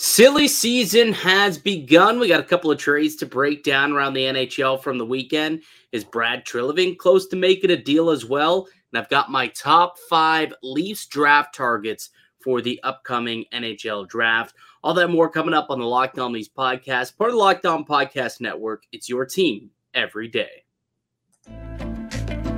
Silly season has begun. We got a couple of trades to break down around the NHL from the weekend. Is Brad Treliving close to making a deal as well? And I've got my top five Leafs draft targets for the upcoming NHL draft. All that more coming up on the Locked On Leafs podcast, part of the Locked On Podcast Network. It's your team every day.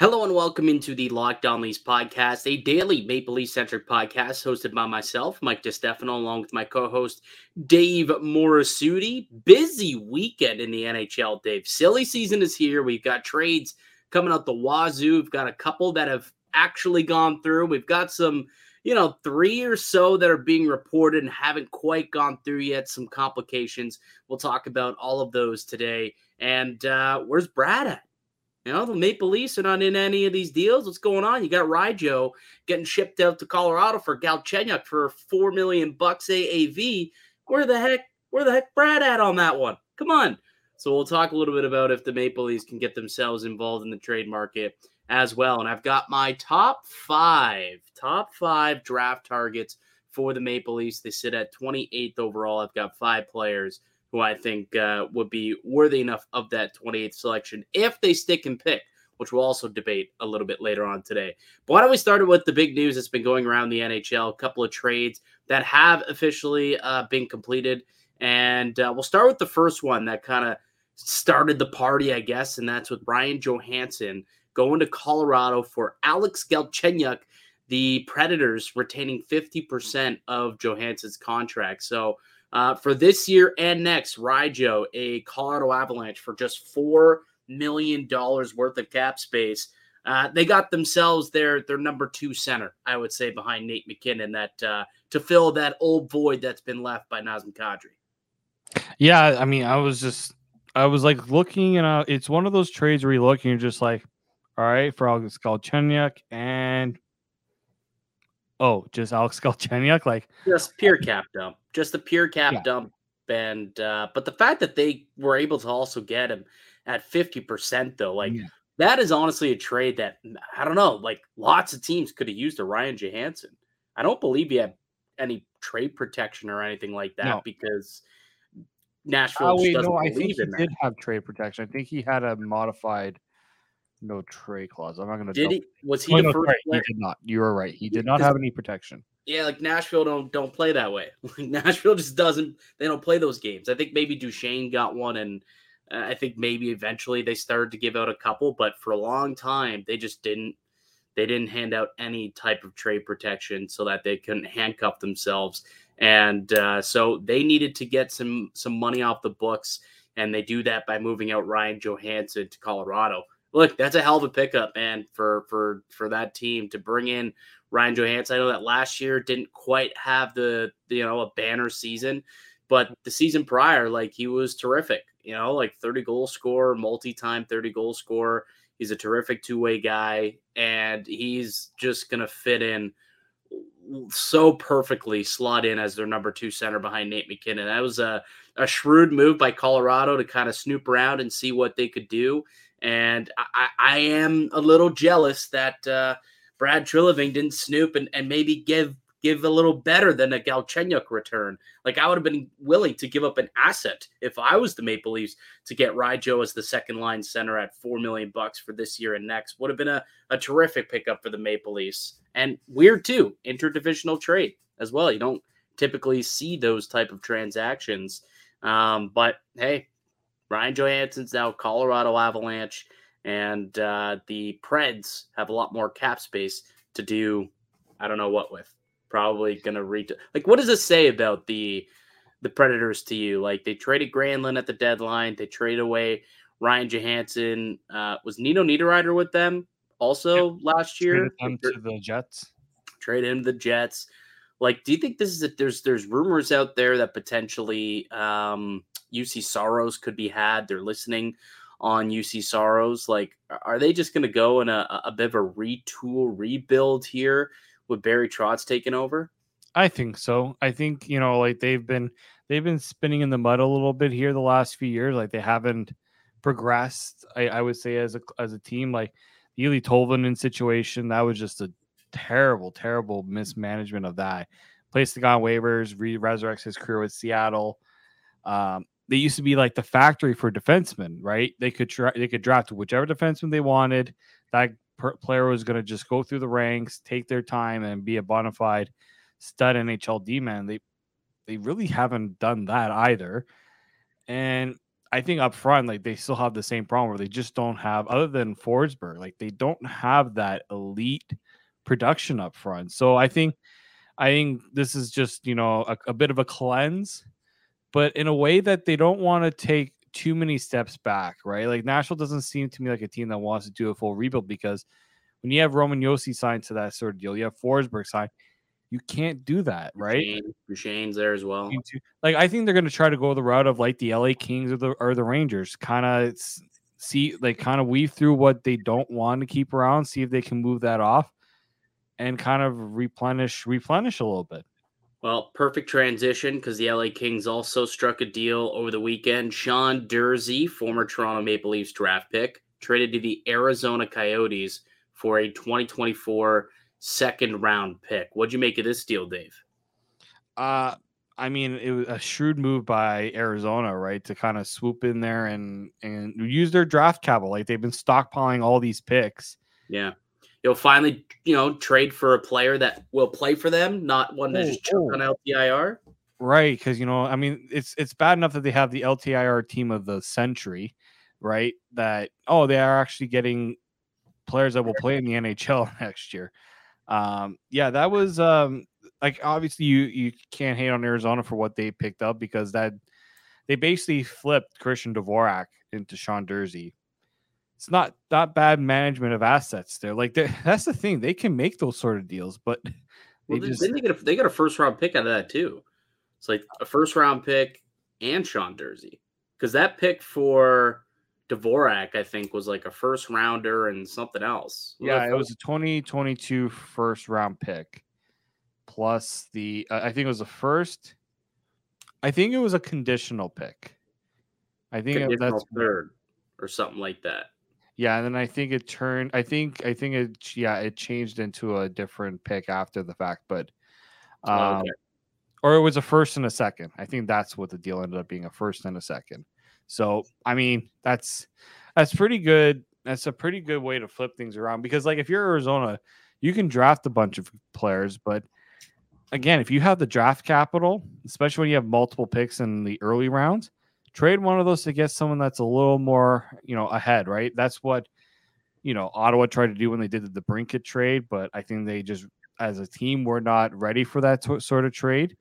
Hello and welcome into the Locked On Leafs podcast, a daily Maple Leaf centric podcast hosted by myself, Mike DiStefano, along with my co-host Dave Morassutti. Busy weekend in the NHL, Dave. Silly season is here. We've got trades coming out the wazoo. We've got a couple that have actually gone through. We've got some, you know, three or so that are being reported and haven't quite gone through yet. Some complications. We'll talk about all of those today. And uh, where's Brad at? You know, the Maple Leafs are not in any of these deals. What's going on? You got Rijo getting shipped out to Colorado for Galchenyuk for four million bucks AAV. Where the heck, where the heck Brad at on that one? Come on. So we'll talk a little bit about if the Maple Leafs can get themselves involved in the trade market as well. And I've got my top five, top five draft targets for the Maple Leafs. They sit at 28th overall. I've got five players who I think uh, would be worthy enough of that 28th selection if they stick and pick, which we'll also debate a little bit later on today. But why don't we start with the big news that's been going around the NHL? A couple of trades that have officially uh, been completed. And uh, we'll start with the first one that kind of started the party, I guess, and that's with Ryan Johansen going to Colorado for Alex Galchenyuk, the Predators retaining 50% of Johansen's contract. So uh, for this year and next, Rijo, a Colorado Avalanche, for just four million dollars worth of cap space. Uh, they got themselves their their number two center, I would say, behind Nate MacKinnon, that uh, to fill that old void that's been left by Nazem Kadri. Yeah, I mean, I was just, I was like looking, and uh, it's one of those trades where you look and you're just like, all right, for Alex Galchenyuk and oh, just Alex Galchenyuk, like just pure cap dump, just the pure cap yeah. dump. And uh, but the fact that they were able to also get him at fifty percent, though, like yeah. that is honestly a trade that I don't know, like lots of teams could have used a Ryan Johansen. I don't believe he had any trade protection or anything like that no. because Nashville. Oh, wait, no, I think he did that. have trade protection. I think he had a modified no trade clause. I'm not going to. Did he? Was he oh, the no, first? He did not. You were right. He did not have any protection. Yeah, like Nashville don't don't play that way. Nashville just doesn't. They don't play those games. I think maybe Duchene got one, and uh, I think maybe eventually they started to give out a couple, but for a long time they just didn't. They didn't hand out any type of trade protection so that they couldn't handcuff themselves, and uh, so they needed to get some some money off the books, and they do that by moving out Ryan Johansen to Colorado look, that's a hell of a pickup, man, for for for that team to bring in Ryan Johansen. I know that last year didn't quite have the you know a banner season, but the season prior, like he was terrific. You know, like 30 goal scorer, multi-time 30 goal scorer. He's a terrific two-way guy, and he's just gonna fit in so perfectly slot in as their number two center behind Nate MacKinnon. That was a, a shrewd move by Colorado to kind of snoop around and see what they could do. And I, I am a little jealous that uh, Brad Treliving didn't snoop and, and maybe give give a little better than a Galchenyuk return. Like I would have been willing to give up an asset if I was the Maple Leafs to get Rijo as the second line center at four million bucks for this year and next. Would have been a, a terrific pickup for the Maple Leafs. And weird too, interdivisional trade as well. You don't typically see those type of transactions. Um, but hey, Ryan Johansen's now Colorado Avalanche, and uh, the Preds have a lot more cap space to do. I don't know what with. Probably gonna reach. Like, what does this say about the the Predators to you? Like, they traded Granlund at the deadline. They traded away Ryan Johansen. Uh, was Nino Niederreiter with them also last year? Traded them to the Jets. Traded him to the Jets. Like, do you think this is a, there's there's rumors out there that potentially um, Juuse Saros could be had. They're listening on Juuse Saros. Like, are they just going to go in a, a bit of a retool, rebuild here with Barry Trotz taking over? I think so. I think you know, like they've been they've been spinning in the mud a little bit here the last few years. Like they haven't progressed. I, I would say as a as a team, like the Eeli Tolvanen situation, that was just a terrible, terrible mismanagement of that. Placed the guy on waivers, re- resurrects his career with Seattle. Um, they used to be like the factory for defensemen, right? They could try, they could draft whichever defenseman they wanted. That per- player was going to just go through the ranks, take their time, and be a bona fide stud NHL D man. They they really haven't done that either. And I think up front, like they still have the same problem where they just don't have, other than Forsberg, like they don't have that elite production up front. So I think, I think this is just you know a, a bit of a cleanse, but in a way that they don't want to take too many steps back, right? Like Nashville doesn't seem to me like a team that wants to do a full rebuild because when you have Roman Josi signed to that sort of deal, you have Forsberg signed you can't do that, right? Shane's there as well. Like I think they're going to try to go the route of like the LA Kings or the or the Rangers, kind of see like kind of weave through what they don't want to keep around, see if they can move that off, and kind of replenish replenish a little bit. Well, perfect transition because the LA Kings also struck a deal over the weekend. Sean Durzi, former Toronto Maple Leafs draft pick, traded to the Arizona Coyotes for a 2024 second round pick. What'd you make of this deal, Dave? Uh I mean, it was a shrewd move by Arizona, right, to kind of swoop in there and and use their draft capital. Like they've been stockpiling all these picks. Yeah, you'll finally, you know, trade for a player that will play for them, not one that's just oh. on LTIR. Right, because you know, I mean, it's it's bad enough that they have the LTIR team of the century, right? That oh, they are actually getting players that will play in the NHL next year. Um, yeah, that was um, like obviously you you can't hate on Arizona for what they picked up because that they basically flipped Christian Dvorak into Sean Durzi. It's not that bad management of assets there. Like that's the thing; they can make those sort of deals, but they well, just they get a, they got a first round pick out of that too. It's like a first round pick and Sean Durzi because that pick for Dvorak, I think, was like a first rounder and something else. Yeah, it was a 2022 first round pick plus the, uh, I think it was the first, I think it was a conditional pick. I think conditional that's third or something like that. Yeah, and then I think it turned. I think I think it yeah it changed into a different pick after the fact, but oh, um, okay. or it was a first and a second. I think that's what the deal ended up being a first and a second. So I mean, that's that's pretty good. That's a pretty good way to flip things around because, like, if you're Arizona, you can draft a bunch of players, but again, if you have the draft capital, especially when you have multiple picks in the early rounds, trade one of those to get someone that's a little more, you know, ahead, right? That's what you know Ottawa tried to do when they did the DeBrincat trade, but I think they just, as a team, were not ready for that sort of trade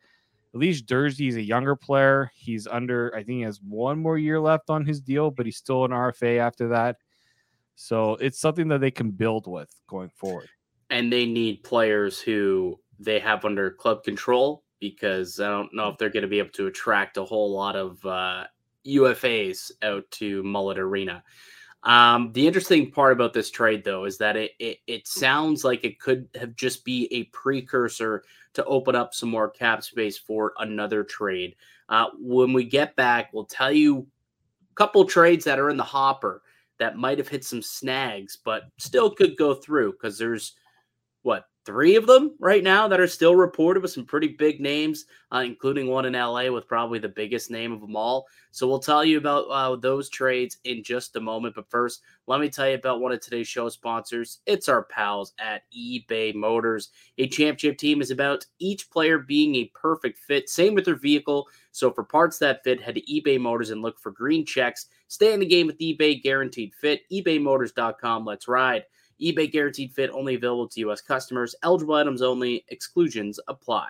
at least Durzi is a younger player. He's under, I think he has one more year left on his deal, but he's still an RFA after that. So it's something that they can build with going forward. And they need players who they have under club control because I don't know if they're going to be able to attract a whole lot of uh, UFAs out to Mullet Arena. Um, the interesting part about this trade, though, is that it, it, it sounds like it could have just be a precursor to open up some more cap space for another trade. Uh, when we get back, we'll tell you a couple trades that are in the hopper that might have hit some snags, but still could go through because there's what three of them right now that are still reported with some pretty big names, uh, including one in LA with probably the biggest name of them all. So we'll tell you about uh, those trades in just a moment. But first, let me tell you about one of today's show sponsors. It's our pals at eBay Motors. A championship team is about each player being a perfect fit. Same with their vehicle. So for parts that fit, head to eBay Motors and look for green checks. Stay in the game with eBay Guaranteed Fit. ebaymotors.com. Let's ride eBay guaranteed fit only available to U.S. customers. Eligible items only. Exclusions apply.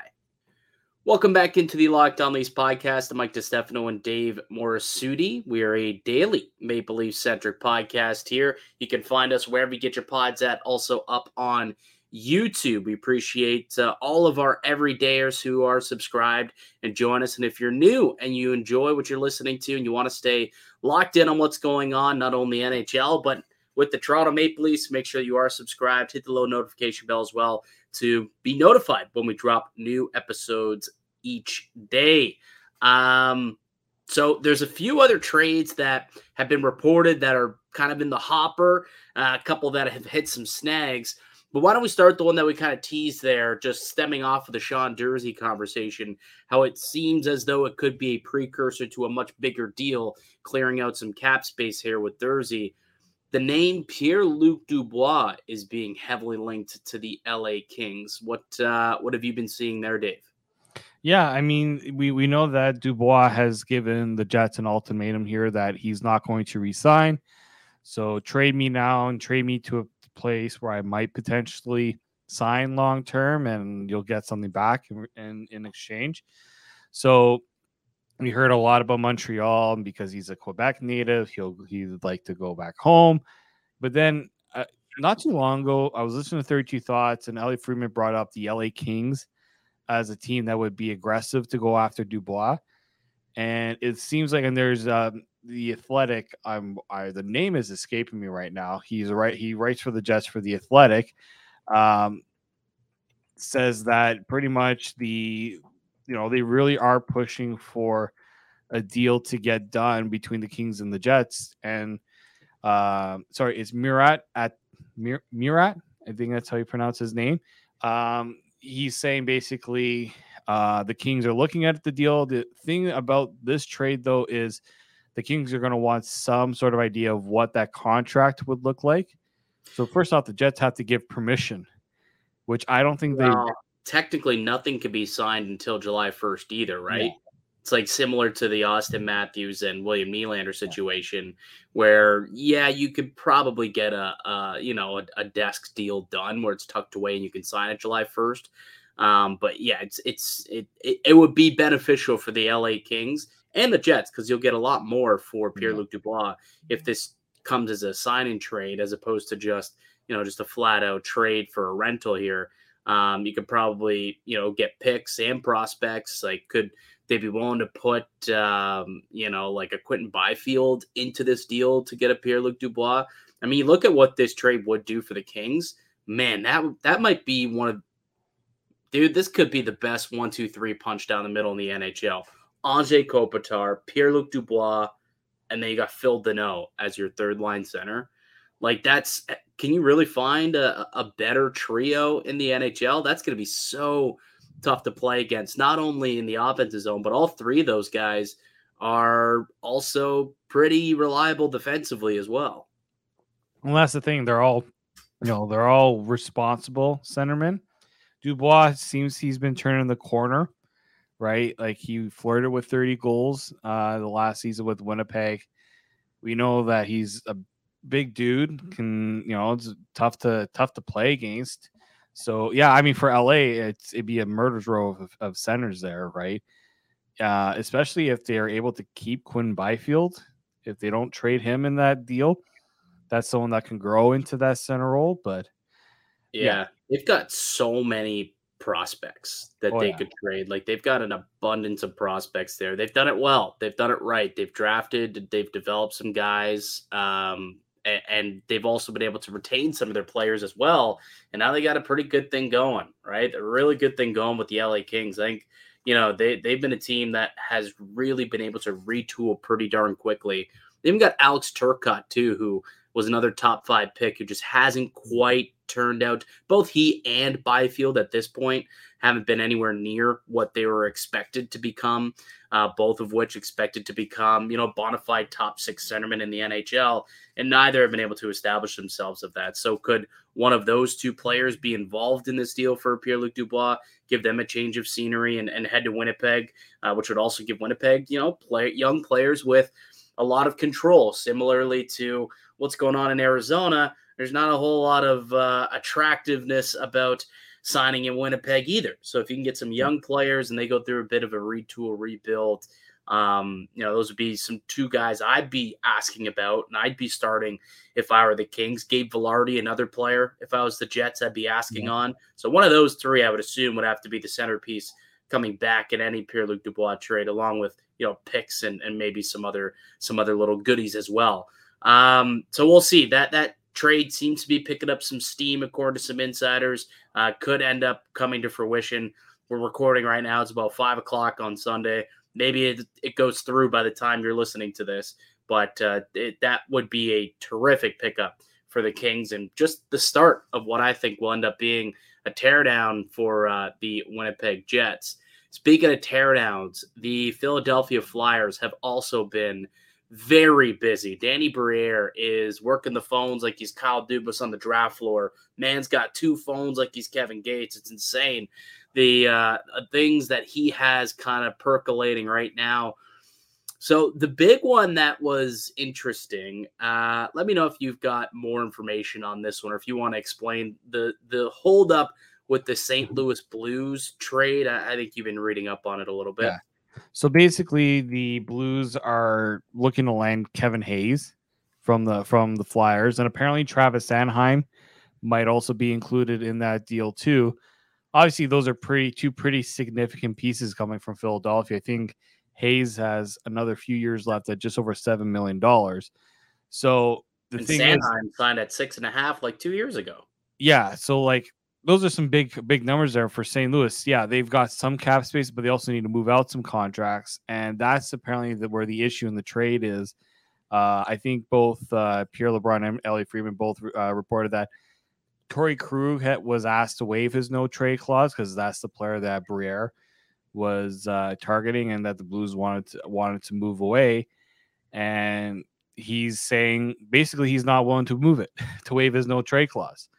Welcome back into the Locked On Leafs podcast. I'm Mike DiStefano and Dave Morassutti. We are a daily Maple Leaf centric podcast here. You can find us wherever you get your pods at, also up on YouTube. We appreciate uh, all of our everydayers who are subscribed and join us. And if you're new and you enjoy what you're listening to and you want to stay locked in on what's going on, not only NHL, but with the Toronto Maple Leafs, make sure you are subscribed. Hit the little notification bell as well to be notified when we drop new episodes each day. Um, so there's a few other trades that have been reported that are kind of in the hopper, uh, a couple that have hit some snags. But why don't we start the one that we kind of teased there, just stemming off of the Sean Durzi conversation, how it seems as though it could be a precursor to a much bigger deal, clearing out some cap space here with Durzi. The name Pierre Luc Dubois is being heavily linked to the LA Kings. What uh, what have you been seeing there, Dave? Yeah, I mean, we, we know that Dubois has given the Jets an ultimatum here that he's not going to resign. So trade me now and trade me to a place where I might potentially sign long term and you'll get something back in, in, in exchange. So we heard a lot about Montreal because he's a Quebec native. He'll he'd like to go back home. But then uh, not too long ago, I was listening to 32 Thoughts and Elliotte Friedman brought up the LA Kings as a team that would be aggressive to go after Dubois. And it seems like, and there's um, the Athletic. I'm I, the name is escaping me right now. He's right. He writes for the Jets for the Athletic. Um, says that pretty much the you know they really are pushing for a deal to get done between the Kings and the Jets. And uh, sorry, it's Murat at Mur- Murat. I think that's how you pronounce his name. Um, he's saying basically uh, the Kings are looking at the deal. The thing about this trade, though, is the Kings are going to want some sort of idea of what that contract would look like. So first off, the Jets have to give permission, which I don't think they. Technically, nothing could be signed until July first either, right? Yeah. It's like similar to the Auston Matthews and William Nylander situation, where yeah, you could probably get a, a you know a, a, desk deal done where it's tucked away and you can sign it July first. Um, but yeah, it's it's it, it, it would be beneficial for the LA Kings and the Jets because you'll get a lot more for Pierre Luc Dubois if this comes as a signing trade as opposed to just you know just a flat out trade for a rental here. Um, you could probably you know get picks and prospects. Like could they be willing to put um, you know like a Quinton Byfield into this deal to get a Pierre Luc Dubois? I mean, look at what this trade would do for the Kings. Man, that that might be one of dude. This could be the best one, two, three punch down the middle in the NHL. Anze Kopitar, Pierre Luc Dubois, and then you got Phil Danault as your third line center. Like that's can you really find a, a better trio in the NHL? That's going to be so tough to play against, not only in the offensive zone, but all three of those guys are also pretty reliable defensively as well. Well, that's the thing. They're all, you know, they're all responsible centermen. Dubois seems he's been turning the corner right? Like he flirted with 30 goals uh, the last season with Winnipeg. We know that he's a big dude. Can you know it's tough to tough to play against. So yeah, I mean for LA, it's it'd be a murder's row of, of centers there, right? Uh, especially if they are able to keep Quinn Byfield. If they don't trade him in that deal, that's someone that can grow into that center role. But yeah, yeah. they've got so many prospects that oh, they yeah. could trade. Like they've got an abundance of prospects there. They've done it well. They've done it right. They've drafted, they've developed some guys, um, and, they've also been able to retain some of their players as well. And now they got a pretty good thing going, right? A really good thing going with the LA Kings. I think, you know, they, they've been a team that has really been able to retool pretty darn quickly. They even got Alex Turcotte, too, who was another top five pick who just hasn't quite turned out. Both he and Byfield at this point haven't been anywhere near what they were expected to become. Uh, both of which expected to become, you know, bona fide top six centermen in the NHL, and neither have been able to establish themselves of that. So, could one of those two players be involved in this deal for Pierre Luc Dubois, give them a change of scenery, and, and head to Winnipeg, uh, which would also give Winnipeg, you know, play young players with a lot of control, similarly to what's going on in Arizona, there's not a whole lot of uh, attractiveness about signing in Winnipeg either. So if you can get some young players and they go through a bit of a retool, rebuild, Um, you know, those would be some two guys I'd be asking about, and I'd be starting if I were the Kings. Gabe Vilardi, another player. If I was the Jets, I'd be asking yeah. on. So one of those three, I would assume, would have to be the centerpiece coming back in any Pierre Luc Dubois trade, along with you know picks and and maybe some other some other little goodies as well. Um, so we'll see that that trade seems to be picking up some steam according to some insiders. Uh, could end up coming to fruition. We're recording right now. It's about five o'clock on Sunday. Maybe it, it goes through by the time you're listening to this, but uh, it, that would be a terrific pickup for the Kings and just the start of what I think will end up being a teardown for uh, the Winnipeg Jets. Speaking of teardowns, the Philadelphia Flyers have also been very busy. Danny Briere is working the phones like he's Kyle Dubas on the draft floor. Man's got two phones like he's Kevin Gates. It's insane. The uh, uh things that he has kind of percolating right now. So the big one that was interesting. Uh, let me know if you've got more information on this one, or if you want to explain the the holdup with the St. Louis Blues trade. I, I, think you've been reading up on it a little bit. Yeah. So basically, the Blues are looking to land Kevin Hayes from the from the Flyers, and apparently Travis Sanheim might also be included in that deal too. Obviously, those are pretty two pretty significant pieces coming from Philadelphia. I think Hayes has another few years left at just over seven million dollars. So the and thing Sanheim is, signed at six and a half like two years ago. Yeah, so like those are some big big numbers there for St. Louis. Yeah, they've got some cap space, but they also need to move out some contracts, and that's apparently the, where the issue in the trade is. Uh, I think both uh, Pierre LeBrun and Elliotte Friedman both uh, reported that Torey Krug was asked to waive his no trade clause because that's the player that Briere was uh, targeting, and that the Blues wanted to, wanted to move away, and he's saying basically he's not willing to move it to waive his no trade clause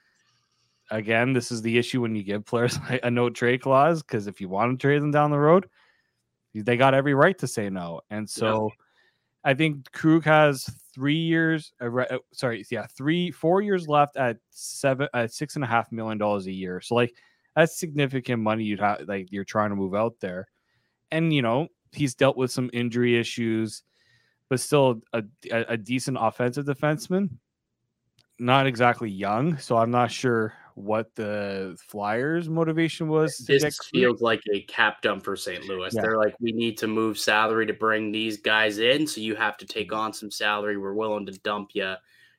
again, this is the issue when you give players a no trade clause because if you want to trade them down the road, they got every right to say no. And so yeah. I think Krug has three years, uh, uh, sorry, yeah, three, four years left at seven, at six and a half million dollars a year. So, like, that's significant money you'd have, like, you're trying to move out there. And, you know, he's dealt with some injury issues, but still a, a, a decent offensive defenseman. Not exactly young, so I'm not sure what the Flyers' motivation was. This feels like a cap dump for St. Louis. Yeah. They're like, we need to move salary to bring these guys in, so you have to take mm-hmm. on some salary. We're willing to dump you,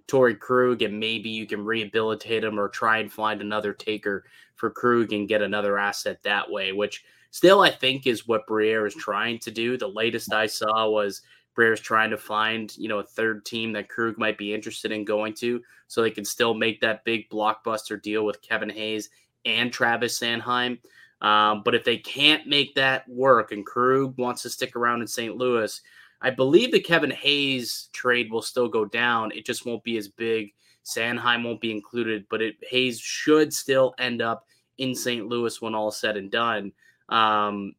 Torey Krug, and maybe you can rehabilitate him or try and find another taker for Krug and get another asset that way. Which still, I think, is what Briere is trying to do. The latest I saw was Briere's trying to find, you know, a third team that Krug might be interested in going to so they can still make that big blockbuster deal with Kevin Hayes and Travis Sanheim. Um, but if they can't make that work and Krug wants to stick around in St. Louis, I believe the Kevin Hayes trade will still go down. It just won't be as big. Sanheim won't be included, but it Hayes should still end up in St. Louis when all said and done. Um,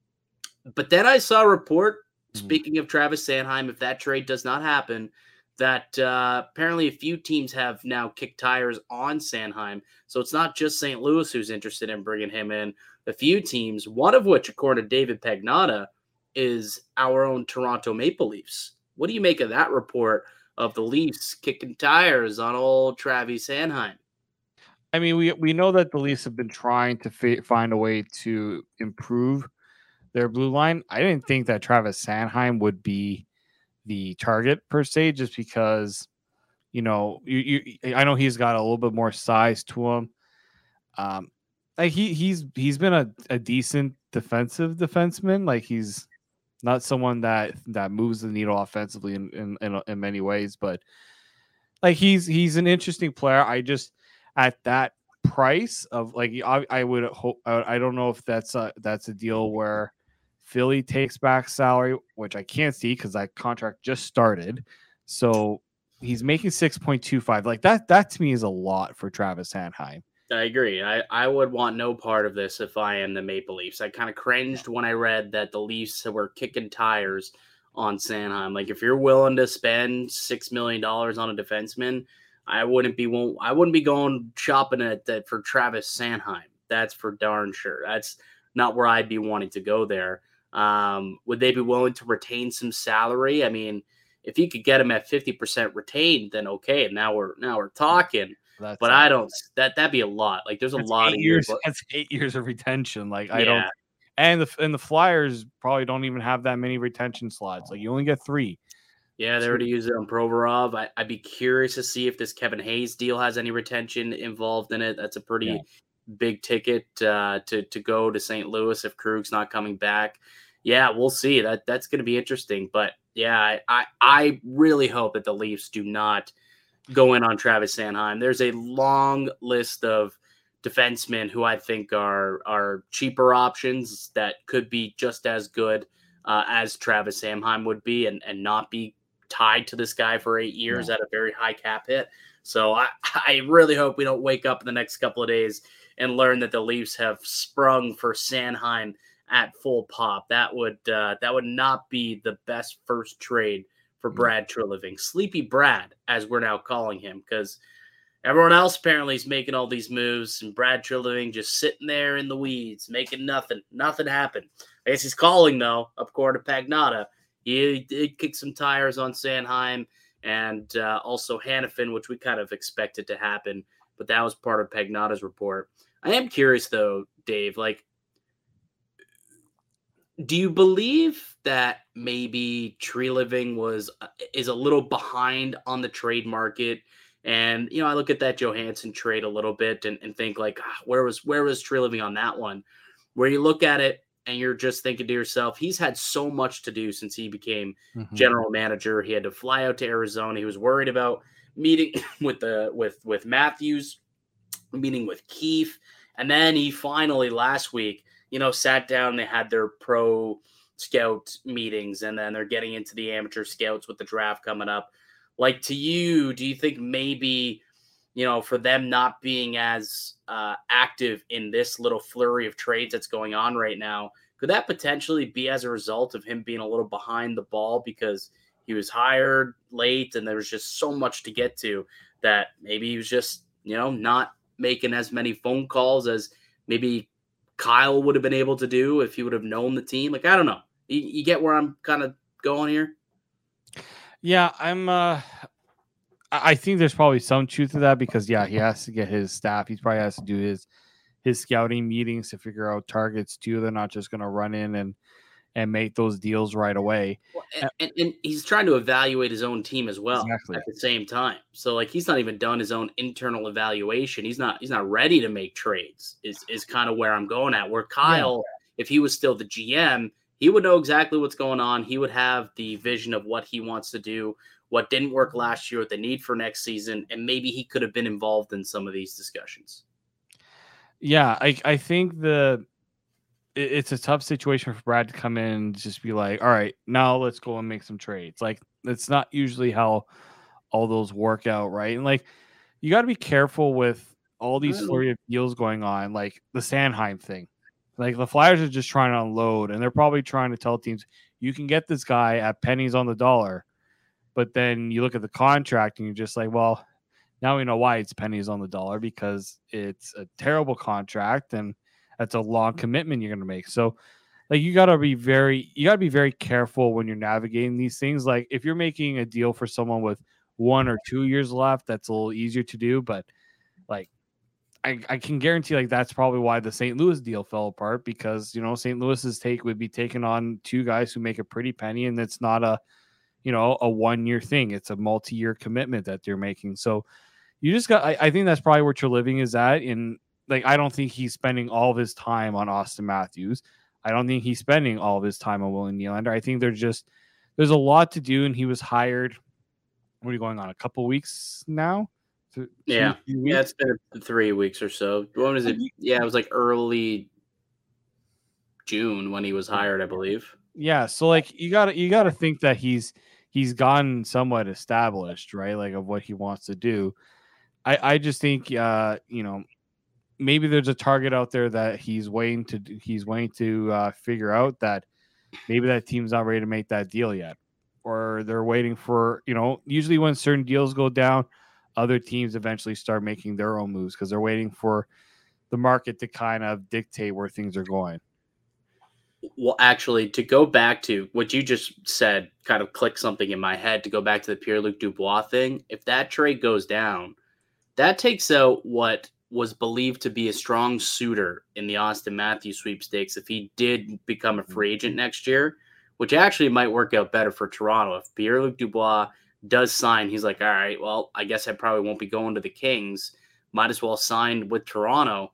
but then I saw a report Mm-hmm. Speaking of Travis Sanheim, if that trade does not happen, that uh, apparently a few teams have now kicked tires on Sanheim. So it's not just St. Louis who's interested in bringing him in. A few teams, one of which, according to David Pagnotta, is our own Toronto Maple Leafs. What do you make of that report of the Leafs kicking tires on old Travis Sanheim? I mean, we we know that the Leafs have been trying to fi- find a way to improve their blue line. I didn't think that Travis Sanheim would be the target per se, just because you know you, you I know he's got a little bit more size to him. Um, like he he's he's been a, a decent defensive defenseman. Like he's not someone that that moves the needle offensively in in, in, in many ways, but like he's he's an interesting player. I just at that price of like I, I would hope I don't know if that's a that's a deal where Philly takes back salary, which I can't see because that contract just started. So he's making 6.25. Like that, that to me is a lot for Travis Sanheim. I agree. I, I would want no part of this if I am the Maple Leafs. I kind of cringed when I read that the Leafs were kicking tires on Sanheim. Like if you're willing to spend six million dollars on a defenseman, I wouldn't be I wouldn't be going shopping at that for Travis Sanheim. That's for darn sure. That's not where I'd be wanting to go there. Um, would they be willing to retain some salary? I mean, if you could get him at 50% retained, then okay. Now we're now we're talking. That's But I don't that that'd be a lot. Like there's a lot of years. years. That's eight years of retention. Like I Yeah. don't. And the and the Flyers probably don't even have that many retention slots. Like you only get three. Yeah, they already used it on Provorov. I, I'd be curious to see if this Kevin Hayes deal has any retention involved in it. That's a pretty Yeah. big ticket uh, to to go to St. Louis if Krug's not coming back. Yeah, we'll see. That that's going to be interesting. But yeah, I, I I really hope that the Leafs do not go in on Travis Sanheim. There's a long list of defensemen who I think are are cheaper options that could be just as good uh, as Travis Sanheim would be, and and not be tied to this guy for eight years at a very high cap hit. So I, I really hope we don't wake up in the next couple of days and learn that the Leafs have sprung for Sanheim at full pop. That would uh, that would not be the best first trade for Mm. Brad Treliving, Sleepy Brad, as we're now calling him, because everyone else apparently is making all these moves, and Brad Treliving just sitting there in the weeds, making nothing, nothing happened. I guess he's calling though, up according to Pagnotta. He did kick some tires on Sanheim and uh, also Hanifin, which we kind of expected to happen, but that was part of Pagnotta's report. I am curious though, Dave, like, do you believe that maybe Treliving was uh, is a little behind on the trade market? And you know, I look at that Johansen trade a little bit and, and think like, ah, where was where was Treliving on that one? Where you look at it and you're just thinking to yourself, he's had so much to do since he became Mhm. general manager. He had to fly out to Arizona. He was worried about meeting with the with with Matthews, meeting with Keefe, and then he finally last week, you know, sat down. They had their pro scout meetings, and then they're getting into the amateur scouts with the draft coming up. Like to you, do you think maybe? You know, for them not being as uh, active in this little flurry of trades that's going on right now, could that potentially be as a result of him being a little behind the ball because he was hired late and there was just so much to get to that maybe he was just you know not making as many phone calls as maybe Kyle would have been able to do if he would have known the team like I don't know you, you get where I'm kind of going here Yeah, I'm. uh I think there's probably some truth to that because yeah, he has to get his staff. He probably has to do his his scouting meetings to figure out targets too. They're not just going to run in and and make those deals right away. Well, and, and, and he's trying to evaluate his own team as well Exactly. at the same time. So like he's not even done his own internal evaluation. He's not he's not ready to make trades. Is is kind of where I'm going at. Where Kyle, if he was still the GM, he would know exactly what's going on. He would have the vision of what he wants to do, what didn't work mm-hmm. last year, what they need for next season, and maybe he could have been involved in some of these discussions. Yeah, I I think the it- it's a tough situation for Brad to come in and just be like, all right, now let's go and make some trades. Like it's not usually how all those work out, right? And like you got to be careful with all these know. flurry of deals going on, like the Sanheim thing. Like the Flyers are just trying to unload, and they're probably trying to tell teams you can get this guy at pennies on the dollar. But then you look at the contract and you're just like, well, now we know why it's pennies on the dollar because it's a terrible contract and that's a long commitment you're going to make. So, like, you got to be very, you got to be very careful when you're navigating these things. Like, if you're making a deal for someone with one or two years left, that's a little easier to do. But, like, I, I can guarantee, like, that's probably why the St. Louis deal fell apart because, you know, St. Louis's take would be taking on two guys who make a pretty penny and it's not a, you know, a one year thing. It's a multi year commitment that they're making. So, you just got, I, I think that's probably where Treliving is at. In like, I don't think he's spending all of his time on Auston Matthews. I don't think he's spending all of his time on William Nylander. I think there's just, there's a lot to do. And he was hired, what are you going on? A couple weeks now? Th- Yeah. three Yeah, weeks? it's been three weeks or so. When was it? Yeah, it was like early June when he was hired, I believe. Yeah so like you gotta you gotta think that he's he's gotten somewhat established right like of what he wants to do. I i just think uh you know maybe there's a target out there that he's waiting to he's waiting to uh figure out that maybe that team's not ready to make that deal yet. Or they're waiting for you know usually when certain deals go down other teams eventually start making their own moves because they're waiting for the market to kind of dictate where things are going Well, actually, to go back to what you just said, kind of click something in my head to go back to the Pierre Luc Dubois thing. If that trade goes down, that takes out what was believed to be a strong suitor in the Auston Matthews sweepstakes if he did become a free agent mm-hmm. next year, which actually might work out better for Toronto. If Pierre Luc Dubois does sign, he's like, all right, well, I guess I probably won't be going to the Kings. Might as well sign with Toronto.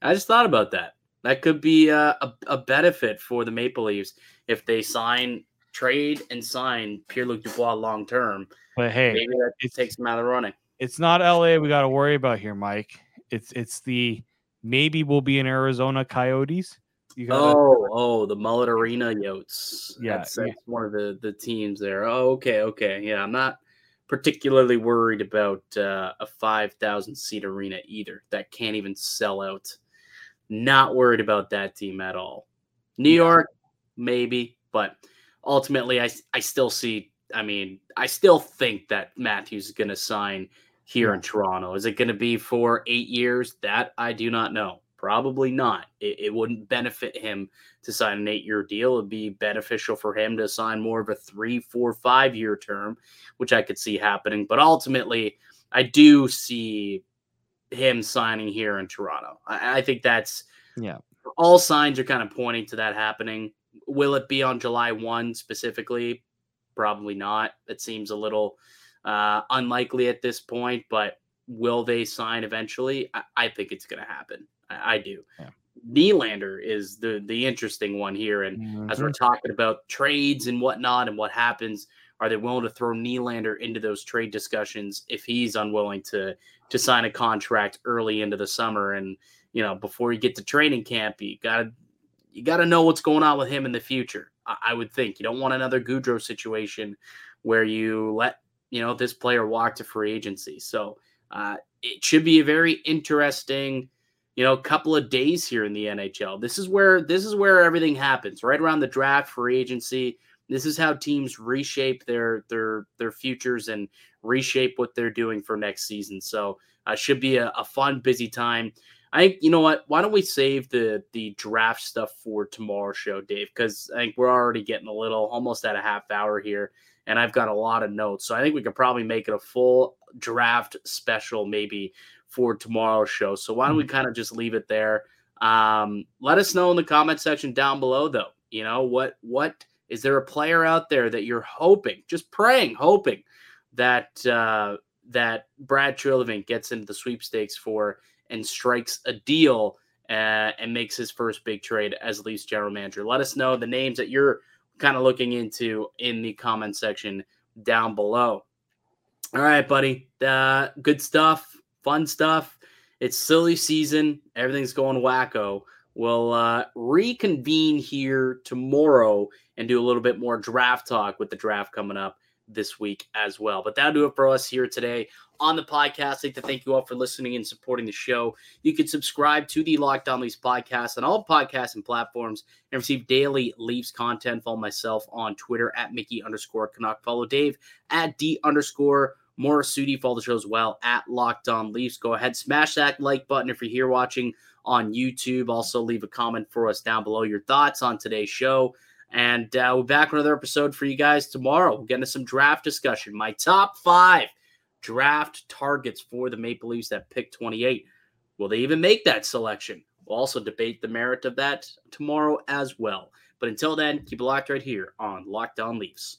I just thought about that. That could be a, a, a benefit for the Maple Leafs if they sign, trade, and sign Pierre Luc Dubois long term. But hey, maybe that takes him out of the running. It's not LA we got to worry about here, Mike. It's it's the maybe we'll be in Arizona Coyotes. You gotta, oh, oh, the Mullet Arena Yotes. Yeah, that's, that's yeah. one of the the teams there. Oh, okay, okay. Yeah, I'm not particularly worried about uh, a five thousand seat arena either. That can't even sell out. Not worried about that team at all. New York, maybe, but ultimately, I I still see. I mean, I still think that Matthews is going to sign here in Toronto. Is it going to be for eight years? That I do not know. Probably not. It, it wouldn't benefit him to sign an eight year deal. It'd be beneficial for him to sign more of a three, four, five year term, which I could see happening. But ultimately, I do see him signing here in Toronto. I, I think that's yeah. All signs are kind of pointing to that happening. Will it be on July 1 specifically? Probably not. It seems a little uh, unlikely at this point, but will they sign eventually? I, I think it's going to happen. I, I do. Yeah. Nylander is the the interesting one here, and mm-hmm. as we're mm-hmm. talking about trades and whatnot, and what happens, are they willing to throw Nylander into those trade discussions if he's unwilling to to sign a contract early into the summer? And you know, before you get to training camp, you gotta you gotta know what's going on with him in the future. I, I would think you don't want another Gaudreau situation where you let you know this player walk to free agency. So uh, it should be a very interesting, you know, couple of days here in the NHL. This is where this is where everything happens. Right around the draft, free agency. This is how teams reshape their their their futures and reshape what they're doing for next season. So uh, should be a, a fun, busy time. I think you know what. Why don't we save the the draft stuff for tomorrow's show, Dave? Because I think we're already getting a little almost at a half hour here and I've got a lot of notes. So I think we could probably make it a full draft special maybe for tomorrow's show. So why don't we mm-hmm. kind of just leave it there? Um, let us know in the comment section down below, though. You know what? What is there a player out there that you're hoping, just praying, hoping that uh, that Brad Treliving gets into the sweepstakes for and strikes a deal uh, and makes his first big trade as Leafs general manager? Let us know the names that you're kind of looking into in the comment section down below. All right, buddy. Uh, good stuff, fun stuff. It's silly season. Everything's going wacko. We'll uh, reconvene here tomorrow and do a little bit more draft talk with the draft coming up this week as well. But that'll do it for us here today on the podcast. I'd like to thank you all for listening and supporting the show. You can subscribe to the Locked On Leafs podcast on all podcasts and platforms and receive daily Leafs content. Follow myself on Twitter at Mickey underscore Canuck. Follow Dave at D underscore Morassutti. Follow the show as well at Locked On Leafs. Go ahead, smash that like button if you're here watching on YouTube. Also, leave a comment for us down below your thoughts on today's show. And uh, we're back another episode for you guys tomorrow. We'll get into some draft discussion. My top five draft targets for the Maple Leafs that pick 28. Will they even make that selection? We'll also debate the merit of that tomorrow as well. But until then, keep it locked right here on Locked On Leafs.